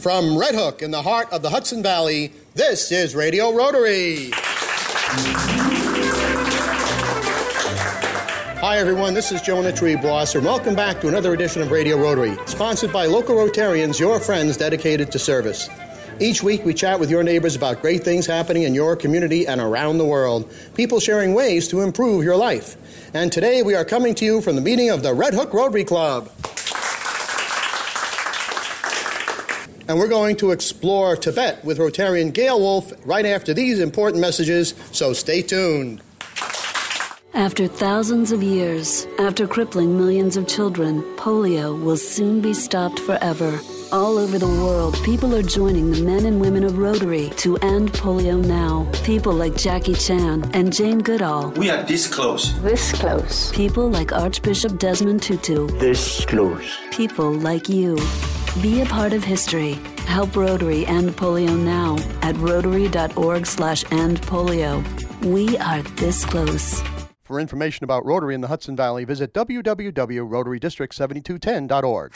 From Red Hook in the heart of the Hudson Valley, this is Radio Rotary. Hi, everyone. This is Jonah Triebwasser. and welcome back to another edition of Radio Rotary, sponsored by local Rotarians, your friends dedicated to service. Each week, we chat with your neighbors about great things happening in your community and around the world, people sharing ways to improve your life. And today, we are coming to you from the meeting of the Red Hook Rotary Club. And we're going to explore Tibet with Rotarian Gail Wolf right after these important messages, so stay tuned. After thousands of years, after crippling millions of children, polio will soon be stopped forever. All over the world, people are joining the men and women of Rotary to end polio now. People like Jackie Chan and Jane Goodall. We are this close. This close. People like Archbishop Desmond Tutu. This close. People like you. Be a part of history. Help Rotary end polio now at rotary.org slash end polio. We are this close. For information about Rotary in the Hudson Valley, visit www.rotarydistrict7210.org.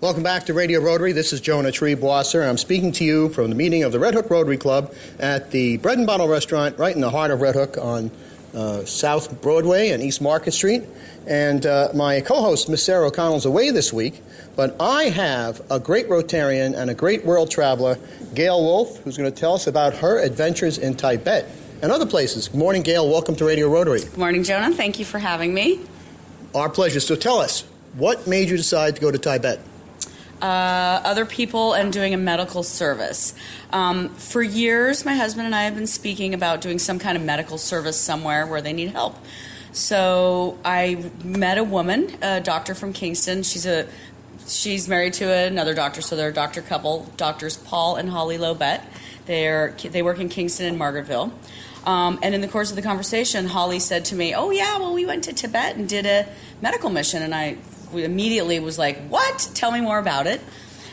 Welcome back to Radio Rotary. This is Jonah Triebwasser, and I'm speaking to you from the meeting of the Red Hook Rotary Club at the Bread and Bottle Restaurant right in the heart of Red Hook on uh, South Broadway and East Market Street. And uh, my co host, Miss Sarah O'Connell, is away this week, but I have a great Rotarian and a great world traveler, Gail Wolf, who's going to tell us about her adventures in Tibet and other places. Good morning, Gail. Welcome to Radio Rotary. Good morning, Jonah. Thank you for having me. Our pleasure. So tell us, what made you decide to go to Tibet? Uh, other people and doing a medical service. Um, for years, my husband and I have been speaking about doing some kind of medical service somewhere where they need help. So I met a woman, a doctor from Kingston. She's a she's married to another doctor, so they're a doctor couple, doctors Paul and Holly Lobet. They're they work in Kingston and Margaretville. Um, and in the course of the conversation, Holly said to me, "Oh yeah, well we went to Tibet and did a medical mission." And I immediately was like, "What? Tell me more about it."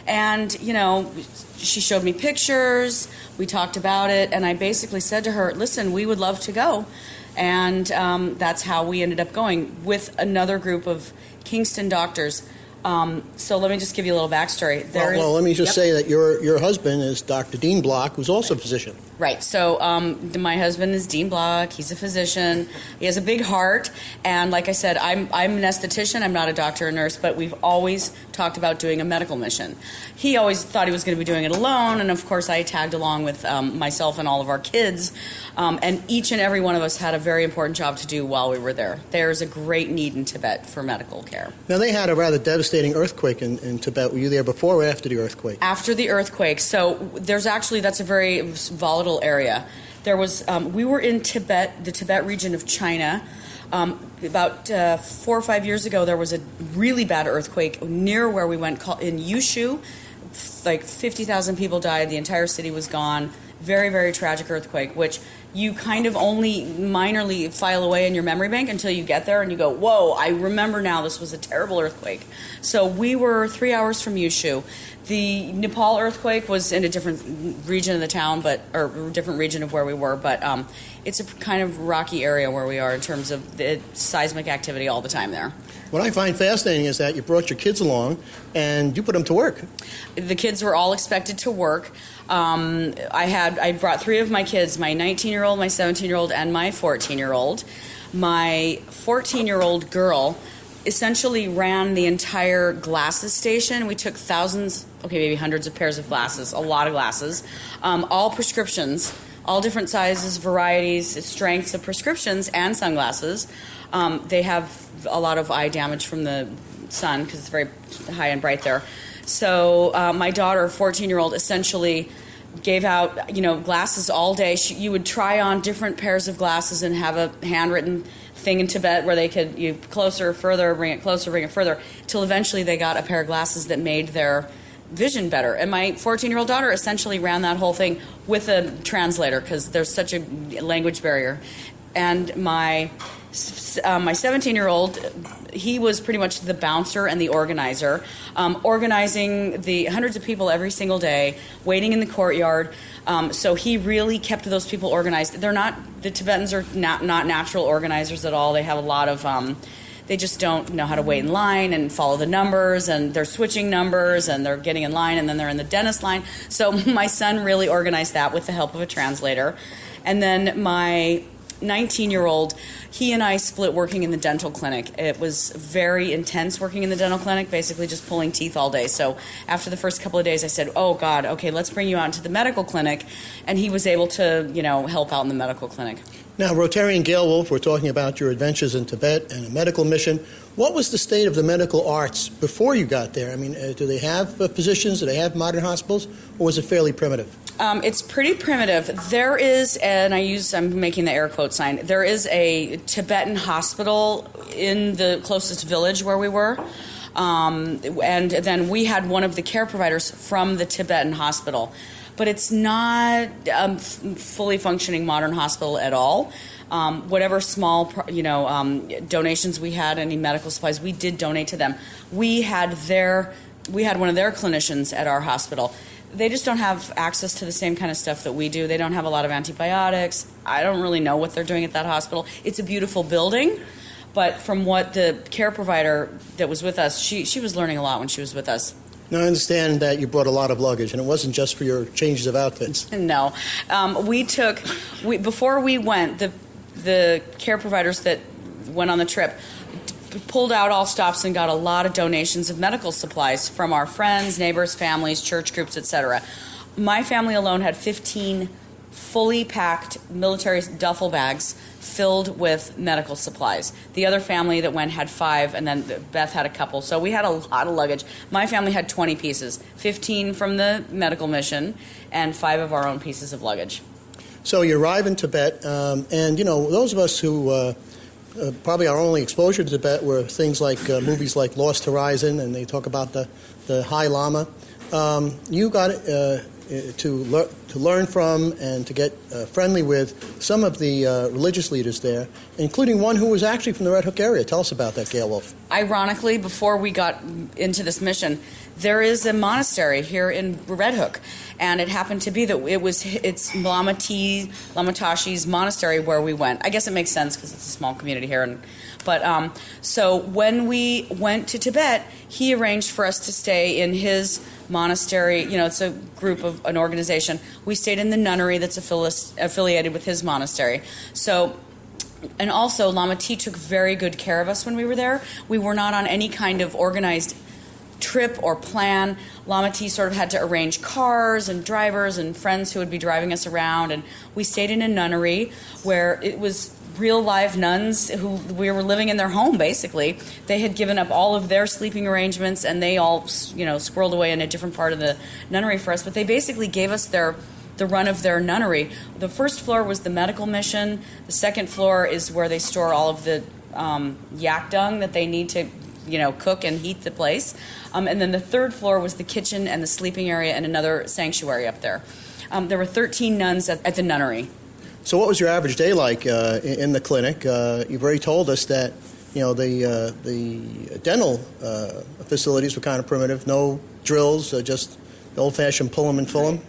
And you know, she showed me pictures. We talked about it, and I basically said to her, "Listen, we would love to go." And um, that's how we ended up going with another group of Kingston doctors um, so let me just give you a little backstory. There well, well, let me just yep. say that your your husband is Dr. Dean Block, who's also a physician. Right. So um, my husband is Dean Block. He's a physician. He has a big heart, and like I said, I'm I'm an esthetician. I'm not a doctor or nurse, but we've always talked about doing a medical mission. He always thought he was going to be doing it alone, and of course, I tagged along with um, myself and all of our kids. Um, and each and every one of us had a very important job to do while we were there. There's a great need in Tibet for medical care. Now, they had a rather devastating earthquake in, in Tibet. Were you there before or after the earthquake? After the earthquake. So there's actually, that's a very volatile area. There was, um, we were in Tibet, the Tibet region of China. Um, about uh, four or five years ago, there was a really bad earthquake near where we went in Yushu. Like 50,000 people died, the entire city was gone. Very, very tragic earthquake, which you kind of only minorly file away in your memory bank until you get there and you go, whoa, I remember now this was a terrible earthquake. So we were three hours from Yushu. The Nepal earthquake was in a different region of the town, but or different region of where we were, but um, it's a kind of rocky area where we are in terms of the seismic activity all the time there. What I find fascinating is that you brought your kids along and you put them to work. The kids were all expected to work. Um, I had I brought three of my kids: my 19 year old, my 17 year old, and my 14 year old. My 14 year old girl essentially ran the entire glasses station. We took thousands, okay, maybe hundreds of pairs of glasses, a lot of glasses, um, all prescriptions, all different sizes, varieties, strengths of prescriptions and sunglasses. Um, they have a lot of eye damage from the sun because it's very high and bright there. So uh, my daughter, 14 year old, essentially gave out you know glasses all day. She, you would try on different pairs of glasses and have a handwritten thing in Tibet where they could you closer, further, bring it closer, bring it further, till eventually they got a pair of glasses that made their vision better. And my 14 year old daughter essentially ran that whole thing with a translator because there's such a language barrier. And my uh, my 17 year old, he was pretty much the bouncer and the organizer, um, organizing the hundreds of people every single day, waiting in the courtyard. Um, so he really kept those people organized. They're not the Tibetans are not not natural organizers at all. They have a lot of um, they just don't know how to wait in line and follow the numbers, and they're switching numbers and they're getting in line, and then they're in the dentist line. So my son really organized that with the help of a translator. And then my 19 year old, he and I split working in the dental clinic. It was very intense working in the dental clinic, basically just pulling teeth all day. So after the first couple of days, I said, Oh, God, okay, let's bring you out into the medical clinic. And he was able to, you know, help out in the medical clinic. Now, Rotarian Gail Wolf, we're talking about your adventures in Tibet and a medical mission. What was the state of the medical arts before you got there? I mean, uh, do they have uh, physicians? Do they have modern hospitals? Or was it fairly primitive? Um, it's pretty primitive. There is, and I use, I'm making the air quote sign, there is a Tibetan hospital in the closest village where we were. Um, and then we had one of the care providers from the Tibetan hospital. But it's not a um, fully functioning modern hospital at all. Um, whatever small, you know, um, donations we had, any medical supplies, we did donate to them. We had their, we had one of their clinicians at our hospital they just don't have access to the same kind of stuff that we do. They don't have a lot of antibiotics. I don't really know what they're doing at that hospital. It's a beautiful building, but from what the care provider that was with us, she, she was learning a lot when she was with us. Now, I understand that you brought a lot of luggage, and it wasn't just for your changes of outfits. No. Um, we took, we, before we went, the, the care providers that went on the trip pulled out all stops and got a lot of donations of medical supplies from our friends, neighbors, families, church groups, etc. My family alone had 15 fully packed military duffel bags filled with medical supplies. The other family that went had five, and then Beth had a couple. So we had a lot of luggage. My family had 20 pieces 15 from the medical mission, and five of our own pieces of luggage. So you arrive in Tibet, um, and you know, those of us who uh, uh, probably our only exposure to Tibet were things like uh, movies like Lost Horizon, and they talk about the, the High Lama. Um, you got uh, to, le- to learn from and to get uh, friendly with some of the uh, religious leaders there, including one who was actually from the Red Hook area. Tell us about that, Gail Wolf. Ironically, before we got into this mission, there is a monastery here in Red Hook, and it happened to be that it was it's Lama T Lama Tashi's monastery where we went. I guess it makes sense because it's a small community here, and but um, so when we went to Tibet, he arranged for us to stay in his monastery. You know, it's a group of an organization. We stayed in the nunnery that's affili- affiliated with his monastery. So and also Lama T took very good care of us when we were there. We were not on any kind of organized trip or plan. Lama T sort of had to arrange cars and drivers and friends who would be driving us around. And we stayed in a nunnery where it was real live nuns who we were living in their home basically. They had given up all of their sleeping arrangements and they all you know squirreled away in a different part of the nunnery for us. But they basically gave us their the run of their nunnery. The first floor was the medical mission. The second floor is where they store all of the um, yak dung that they need to you know cook and heat the place. Um, and then the third floor was the kitchen and the sleeping area and another sanctuary up there. Um, there were 13 nuns at, at the nunnery so, what was your average day like uh, in the clinic? Uh, you've already told us that you know the uh, the dental uh, facilities were kind of primitive, no drills, uh, just the old-fashioned pull them and fill them.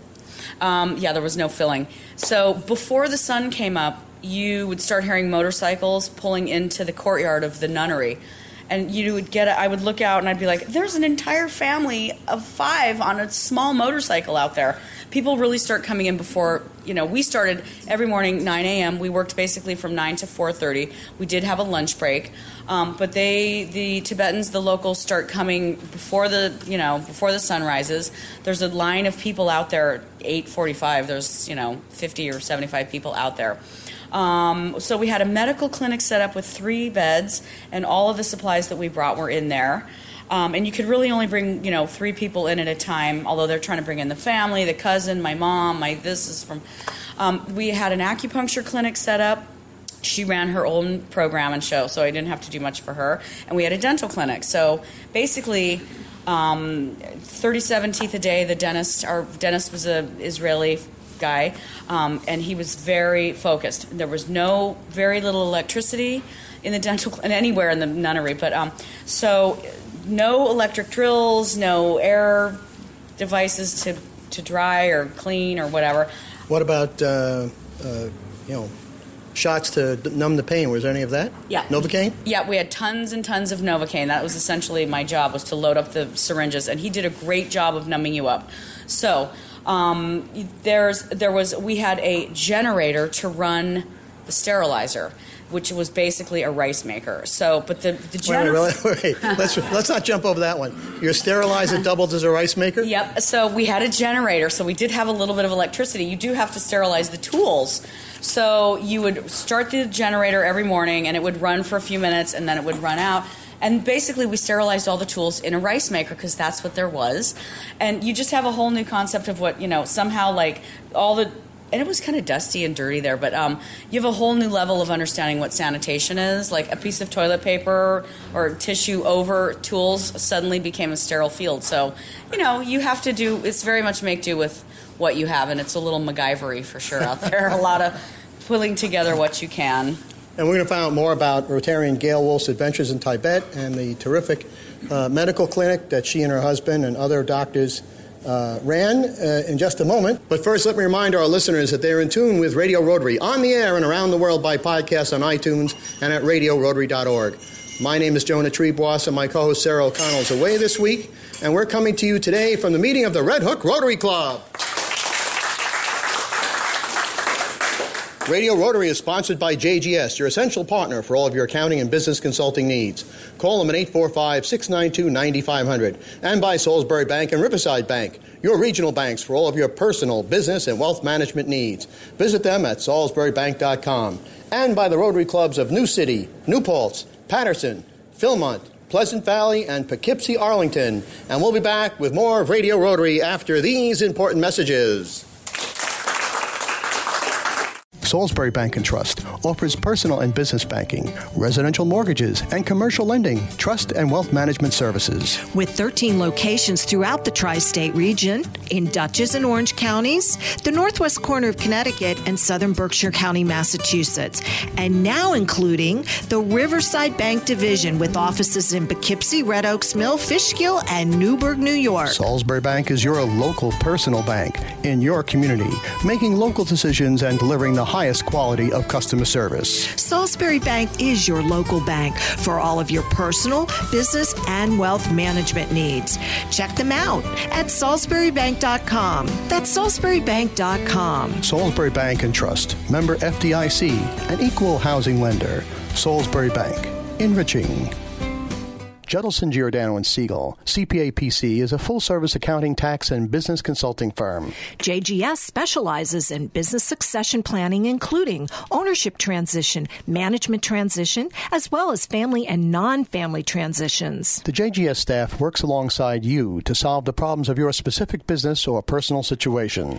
Um, yeah, there was no filling. So before the sun came up, you would start hearing motorcycles pulling into the courtyard of the nunnery and you would get I would look out and I'd be like, there's an entire family of five on a small motorcycle out there. People really start coming in before you know. We started every morning 9 a.m. We worked basically from 9 to 4:30. We did have a lunch break, um, but they the Tibetans, the locals, start coming before the you know before the sun rises. There's a line of people out there 8:45. There's you know 50 or 75 people out there. Um, so we had a medical clinic set up with three beds, and all of the supplies that we brought were in there. Um, and you could really only bring, you know, three people in at a time. Although they're trying to bring in the family, the cousin, my mom, my this is from. Um, we had an acupuncture clinic set up. She ran her own program and show, so I didn't have to do much for her. And we had a dental clinic. So basically, um, 37 teeth a day. The dentist, our dentist was a Israeli guy, um, and he was very focused. There was no, very little electricity in the dental and anywhere in the nunnery, but um, so no electric drills, no air devices to to dry or clean or whatever. What about uh, uh, you know shots to numb the pain. Was there any of that? Yeah. Novocaine? Yeah, we had tons and tons of Novocaine. That was essentially my job was to load up the syringes, and he did a great job of numbing you up. So um, there's there was we had a generator to run the sterilizer, which was basically a rice maker. So, but the the Wait, generator. wait, wait, wait. let's, let's not jump over that one. Your sterilizer doubled as a rice maker? Yep. So we had a generator. So we did have a little bit of electricity. You do have to sterilize the tools. So you would start the generator every morning, and it would run for a few minutes, and then it would run out. And basically, we sterilized all the tools in a rice maker because that's what there was. And you just have a whole new concept of what you know. Somehow, like all the and it was kind of dusty and dirty there, but um, you have a whole new level of understanding what sanitation is. Like a piece of toilet paper or tissue over tools suddenly became a sterile field. So, you know, you have to do. It's very much make do with what you have, and it's a little MacGyvery for sure out there. a lot of pulling together what you can. And we're going to find out more about Rotarian Gail Wolf's adventures in Tibet and the terrific uh, medical clinic that she and her husband and other doctors uh, ran uh, in just a moment. But first, let me remind our listeners that they're in tune with Radio Rotary on the air and around the world by podcast on iTunes and at radiorotary.org. My name is Jonah Triebwasser, and my co host Sarah O'Connell is away this week, and we're coming to you today from the meeting of the Red Hook Rotary Club. Radio Rotary is sponsored by JGS, your essential partner for all of your accounting and business consulting needs. Call them at 845 692 9500. And by Salisbury Bank and Riverside Bank, your regional banks for all of your personal, business, and wealth management needs. Visit them at salisburybank.com. And by the Rotary Clubs of New City, New Paltz, Patterson, Philmont, Pleasant Valley, and Poughkeepsie, Arlington. And we'll be back with more of Radio Rotary after these important messages. Salisbury Bank and Trust offers personal and business banking, residential mortgages, and commercial lending, trust and wealth management services. With 13 locations throughout the tri state region, in Dutchess and Orange counties, the northwest corner of Connecticut, and southern Berkshire County, Massachusetts, and now including the Riverside Bank Division with offices in Poughkeepsie, Red Oaks Mill, Fishkill, and Newburgh, New York. Salisbury Bank is your local personal bank in your community, making local decisions and delivering the highest quality of customer service. Salisbury Bank is your local bank for all of your personal, business, and wealth management needs. Check them out at salisburybank.com. That's salisburybank.com. Salisbury Bank and Trust, member FDIC, an equal housing lender. Salisbury Bank, enriching. Judelson, Giordano and Siegel, CPA PC is a full-service accounting, tax, and business consulting firm. JGS specializes in business succession planning, including ownership transition, management transition, as well as family and non-family transitions. The JGS staff works alongside you to solve the problems of your specific business or personal situation.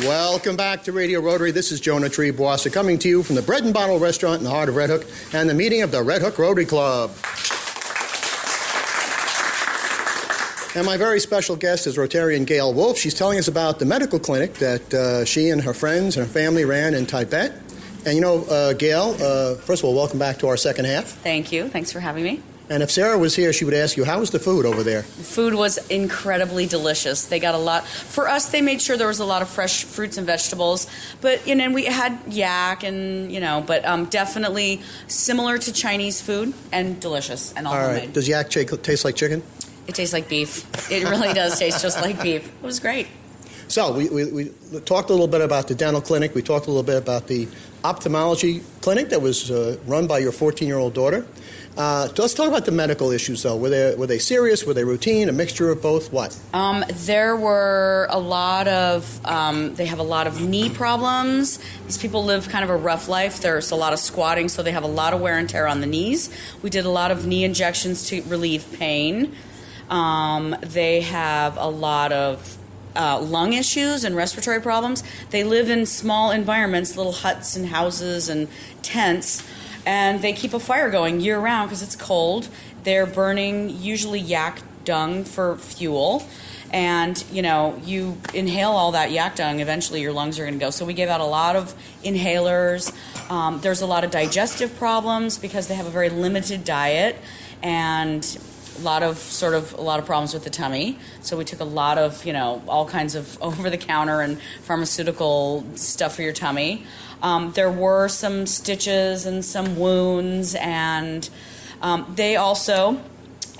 Welcome back to Radio Rotary. This is Jonah Triebwasser coming to you from the Bread and Bottle Restaurant in the heart of Red Hook and the meeting of the Red Hook Rotary Club. And my very special guest is Rotarian Gail Wolf. She's telling us about the medical clinic that uh, she and her friends and her family ran in Tibet. And you know, uh, Gail, uh, first of all, welcome back to our second half. Thank you. Thanks for having me. And if Sarah was here, she would ask you, how was the food over there? The food was incredibly delicious. They got a lot. For us, they made sure there was a lot of fresh fruits and vegetables. But you know, and we had yak and you know, but um, definitely similar to Chinese food and delicious and all, All homemade. Does yak ch- taste like chicken? It tastes like beef. It really does taste just like beef. It was great. So we, we, we talked a little bit about the dental clinic. We talked a little bit about the ophthalmology clinic that was uh, run by your 14-year-old daughter. Uh, let's talk about the medical issues, though. Were they were they serious? Were they routine? A mixture of both? What? Um, there were a lot of, um, they have a lot of knee problems. These people live kind of a rough life. There's a lot of squatting, so they have a lot of wear and tear on the knees. We did a lot of knee injections to relieve pain. Um, they have a lot of uh, lung issues and respiratory problems. They live in small environments, little huts and houses and tents, and they keep a fire going year round because it's cold. they're burning usually yak dung for fuel. And you know, you inhale all that yak dung, eventually your lungs are going to go. So we gave out a lot of inhalers. Um, there's a lot of digestive problems because they have a very limited diet, and a lot of sort of a lot of problems with the tummy. So we took a lot of you know all kinds of over the counter and pharmaceutical stuff for your tummy. Um, there were some stitches and some wounds, and um, they also,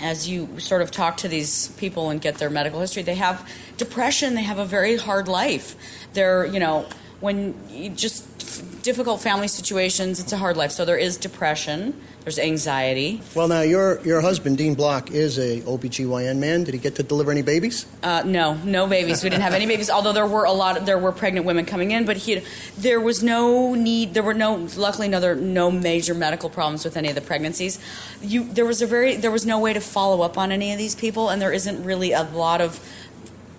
as you sort of talk to these people and get their medical history, they have depression. They have a very hard life. They're you know when you just difficult family situations. It's a hard life. So there is depression. There's anxiety. Well, now your your husband Dean Block is a OBGYN man. Did he get to deliver any babies? Uh, no, no babies. We didn't have any babies. Although there were a lot, of, there were pregnant women coming in, but he, there was no need. There were no, luckily, no, there, no major medical problems with any of the pregnancies. You, there was a very, there was no way to follow up on any of these people, and there isn't really a lot of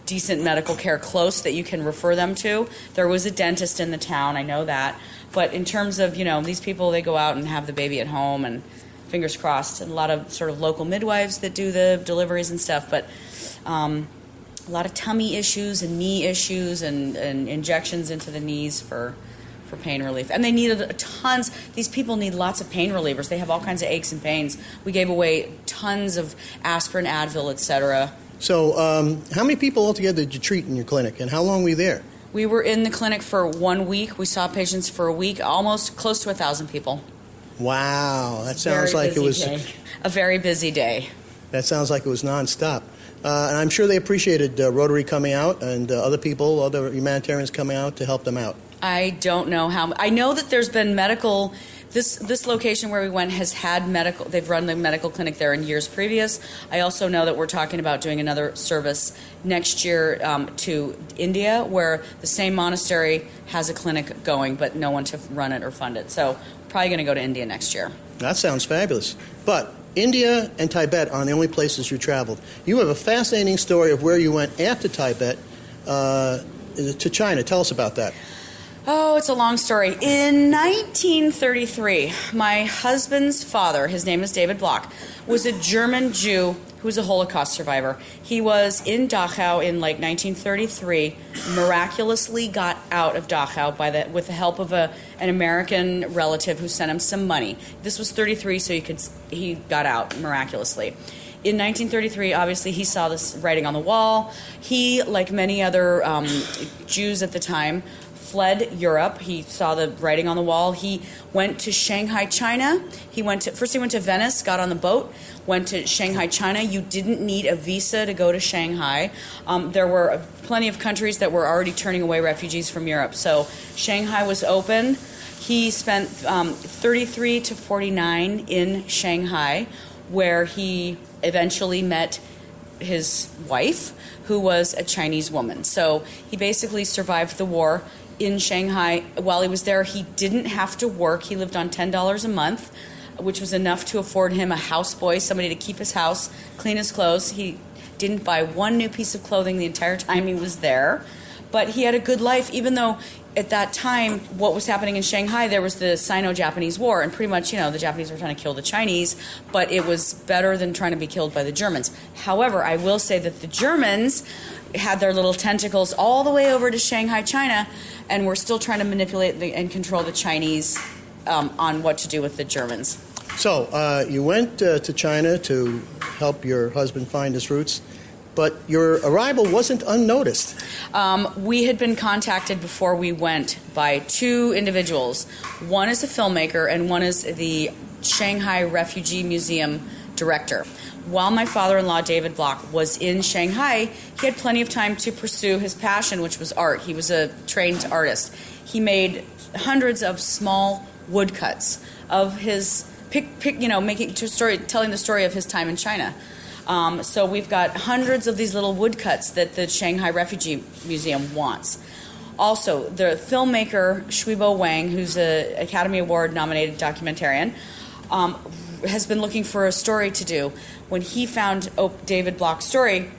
decent medical care close that you can refer them to. There was a dentist in the town. I know that. But in terms of, you know, these people, they go out and have the baby at home and fingers crossed. And a lot of sort of local midwives that do the deliveries and stuff. But um, a lot of tummy issues and knee issues and, and injections into the knees for for pain relief. And they needed tons. These people need lots of pain relievers. They have all kinds of aches and pains. We gave away tons of aspirin, Advil, etc. So, um, how many people altogether did you treat in your clinic, and how long were you there? We were in the clinic for one week. We saw patients for a week, almost close to a thousand people. Wow, that sounds Very like it was. day. a very busy day. That sounds like it was nonstop. Uh, and I'm sure they appreciated uh, Rotary coming out and uh, other people, other humanitarians coming out to help them out. I don't know how. I know that there's been medical. This this location where we went has had medical. They've run the medical clinic there in years previous. I also know that we're talking about doing another service next year um, to India, where the same monastery has a clinic going, but no one to run it or fund it. So probably going to go to India next year. That sounds fabulous. But India and Tibet aren't the only places you traveled. You have a fascinating story of where you went after Tibet uh, to China. Tell us about that. Oh, it's a long story. In 1933, my husband's father, his name is David Block, was a German Jew who was a Holocaust survivor. He was in Dachau in like 1933, miraculously got out of Dachau by the, with the help of a, an American relative who sent him some money. This was 33, so he, could, he got out miraculously. In 1933, obviously, he saw this writing on the wall. He, like many other um, Jews at the time, fled Europe. He saw the writing on the wall. He went to Shanghai, China. He went to first he went to Venice, got on the boat, went to Shanghai, China. You didn't need a visa to go to Shanghai. Um, there were plenty of countries that were already turning away refugees from Europe, so Shanghai was open. He spent um, 33 to 49 in Shanghai, where he eventually met his wife, who was a Chinese woman. So he basically survived the war in Shanghai. While he was there, he didn't have to work. He lived on $10 a month, which was enough to afford him a houseboy, somebody to keep his house, clean his clothes. He didn't buy one new piece of clothing the entire time he was there. But he had a good life, even though at that time, what was happening in Shanghai, there was the Sino Japanese War, and pretty much, you know, the Japanese were trying to kill the Chinese, but it was better than trying to be killed by the Germans. However, I will say that the Germans had their little tentacles all the way over to Shanghai, China, and were still trying to manipulate the, and control the Chinese um, on what to do with the Germans. So uh, you went uh, to China to help your husband find his roots, but your arrival wasn't unnoticed. Um, we had been contacted before we went by two individuals. One is a filmmaker, and one is the Shanghai Refugee Museum director. While my father in law, David Block, was in Shanghai, he had plenty of time to pursue his passion, which was art. He was a trained artist. He made hundreds of small woodcuts of his pick, pick you know, making to story, telling the story of his time in China. Um, so we've got hundreds of these little woodcuts that the Shanghai Refugee Museum wants. Also, the filmmaker Shuibo Wang, who's an Academy Award nominated documentarian, um, has been looking for a story to do. When he found David Block's story,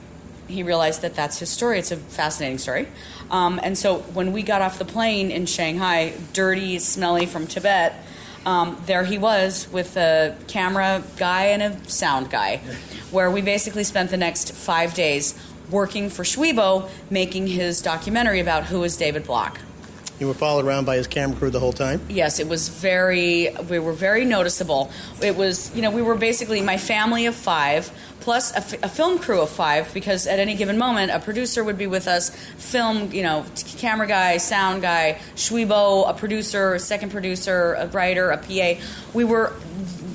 he realized that that's his story. It's a fascinating story. Um, and so when we got off the plane in Shanghai, dirty, smelly from Tibet, um, there he was with a camera guy and a sound guy, where we basically spent the next five days working for Shuibo, making his documentary about who is David Block. You were followed around by his camera crew the whole time? Yes, it was very, we were very noticeable. It was, you know, we were basically my family of five plus a, f- a film crew of five because at any given moment a producer would be with us, film, you know, t- camera guy, sound guy, Shuibo, a producer, a second producer, a writer, a PA. We were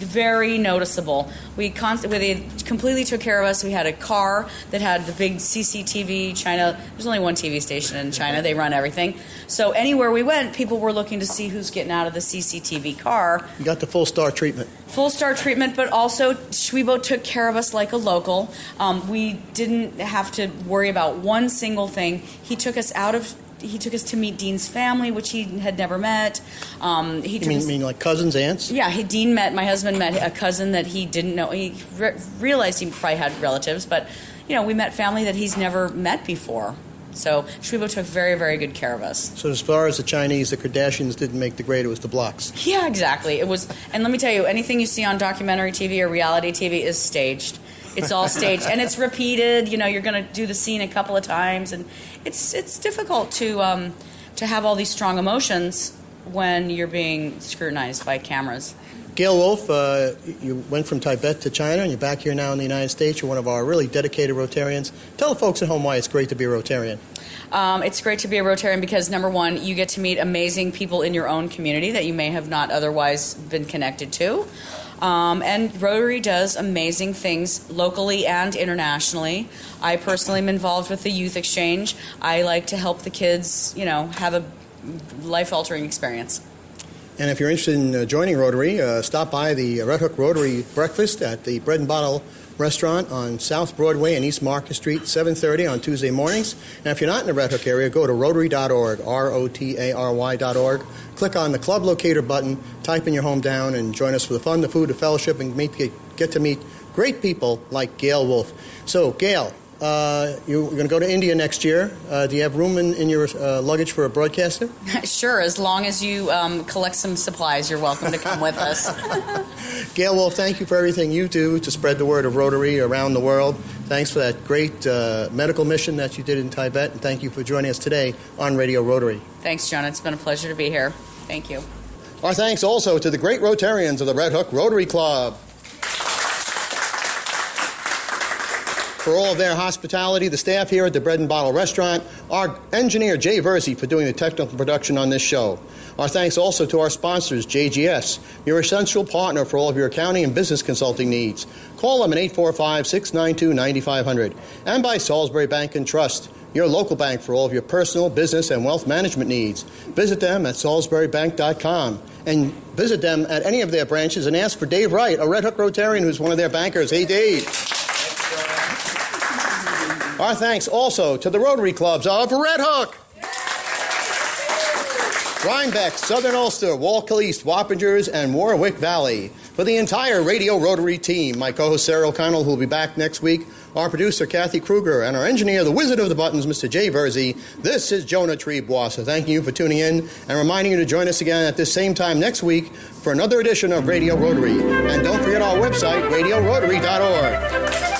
very noticeable. We constantly they completely took care of us. We had a car that had the big CCTV. China, there's only one TV station in China. They run everything. So anywhere we went, people were looking to see who's getting out of the CCTV car. You got the full star treatment. Full star treatment, but also Shuibo took care of us like a local. Um, we didn't have to worry about one single thing. He took us out of he took us to meet Dean's family, which he had never met. Um, he You took mean, us, mean like cousins, aunts? yeah, he, Dean met my husband met a cousin that he didn't know. He re- realized he probably had relatives, but you know, we met family that he's never met before. So Shuibo took very, very good care of us. So as far as the Chinese, the Kardashians didn't make the grade, it was the blocks. Yeah, exactly. It was, and let me tell you, anything you see on documentary TV or reality TV is staged. It's all staged, and it's repeated. You know, you're going to do the scene a couple of times, and it's it's difficult to um, to have all these strong emotions when you're being scrutinized by cameras. Gail Wolf, uh, you went from Tibet to China, and you're back here now in the United States. You're one of our really dedicated Rotarians. Tell the folks at home why it's great to be a Rotarian. Um, it's great to be a Rotarian because number one, you get to meet amazing people in your own community that you may have not otherwise been connected to. Um, and Rotary does amazing things locally and internationally. I personally am involved with the youth exchange. I like to help the kids, you know, have a life altering experience. And if you're interested in uh, joining Rotary, uh, stop by the Red Hook Rotary Breakfast at the Bread and Bottle Restaurant on South Broadway and East Market Street, 7:30 on Tuesday mornings. And if you're not in the Red Hook area, go to Rotary.org, R-O-T-A-R-Y.org. Click on the Club Locator button, type in your hometown, and join us for the fun, the food, the fellowship, and meet, get to meet great people like Gail Wolf. So, Gail, uh, you're going to go to India next year. Uh, do you have room in, in your uh, luggage for a broadcaster? sure, as long as you um, collect some supplies, you're welcome to come with us. Gail Wolf, thank you for everything you do to spread the word of Rotary around the world. Thanks for that great uh, medical mission that you did in Tibet, and thank you for joining us today on Radio Rotary. Thanks, John. It's been a pleasure to be here. Thank you. Our thanks also to the great Rotarians of the Red Hook Rotary Club. For all of their hospitality, the staff here at the Bread and Bottle Restaurant, our engineer Jay Verzi for doing the technical production on this show. Our thanks also to our sponsors, JGS, your essential partner for all of your accounting and business consulting needs. Call them at 845 692 9500. And by Salisbury Bank and Trust, your local bank for all of your personal, business, and wealth management needs. Visit them at salisburybank.com and visit them at any of their branches and ask for Dave Wright, a Red Hook Rotarian who's one of their bankers. Hey, Dave. Our thanks also to the Rotary Clubs of Red Hook. Rhinebeck, Southern Ulster, Wallkill East, Wappingers, and Warwick Valley. For the entire Radio Rotary team, my co host Sarah O'Connell, who will be back next week, our producer Kathy Kruger, and our engineer, the Wizard of the Buttons, Mr. Jay Verzi, this is Jonah Trebois. So thanking you for tuning in and reminding you to join us again at this same time next week for another edition of Radio Rotary. And don't forget our website, radiorotary.org.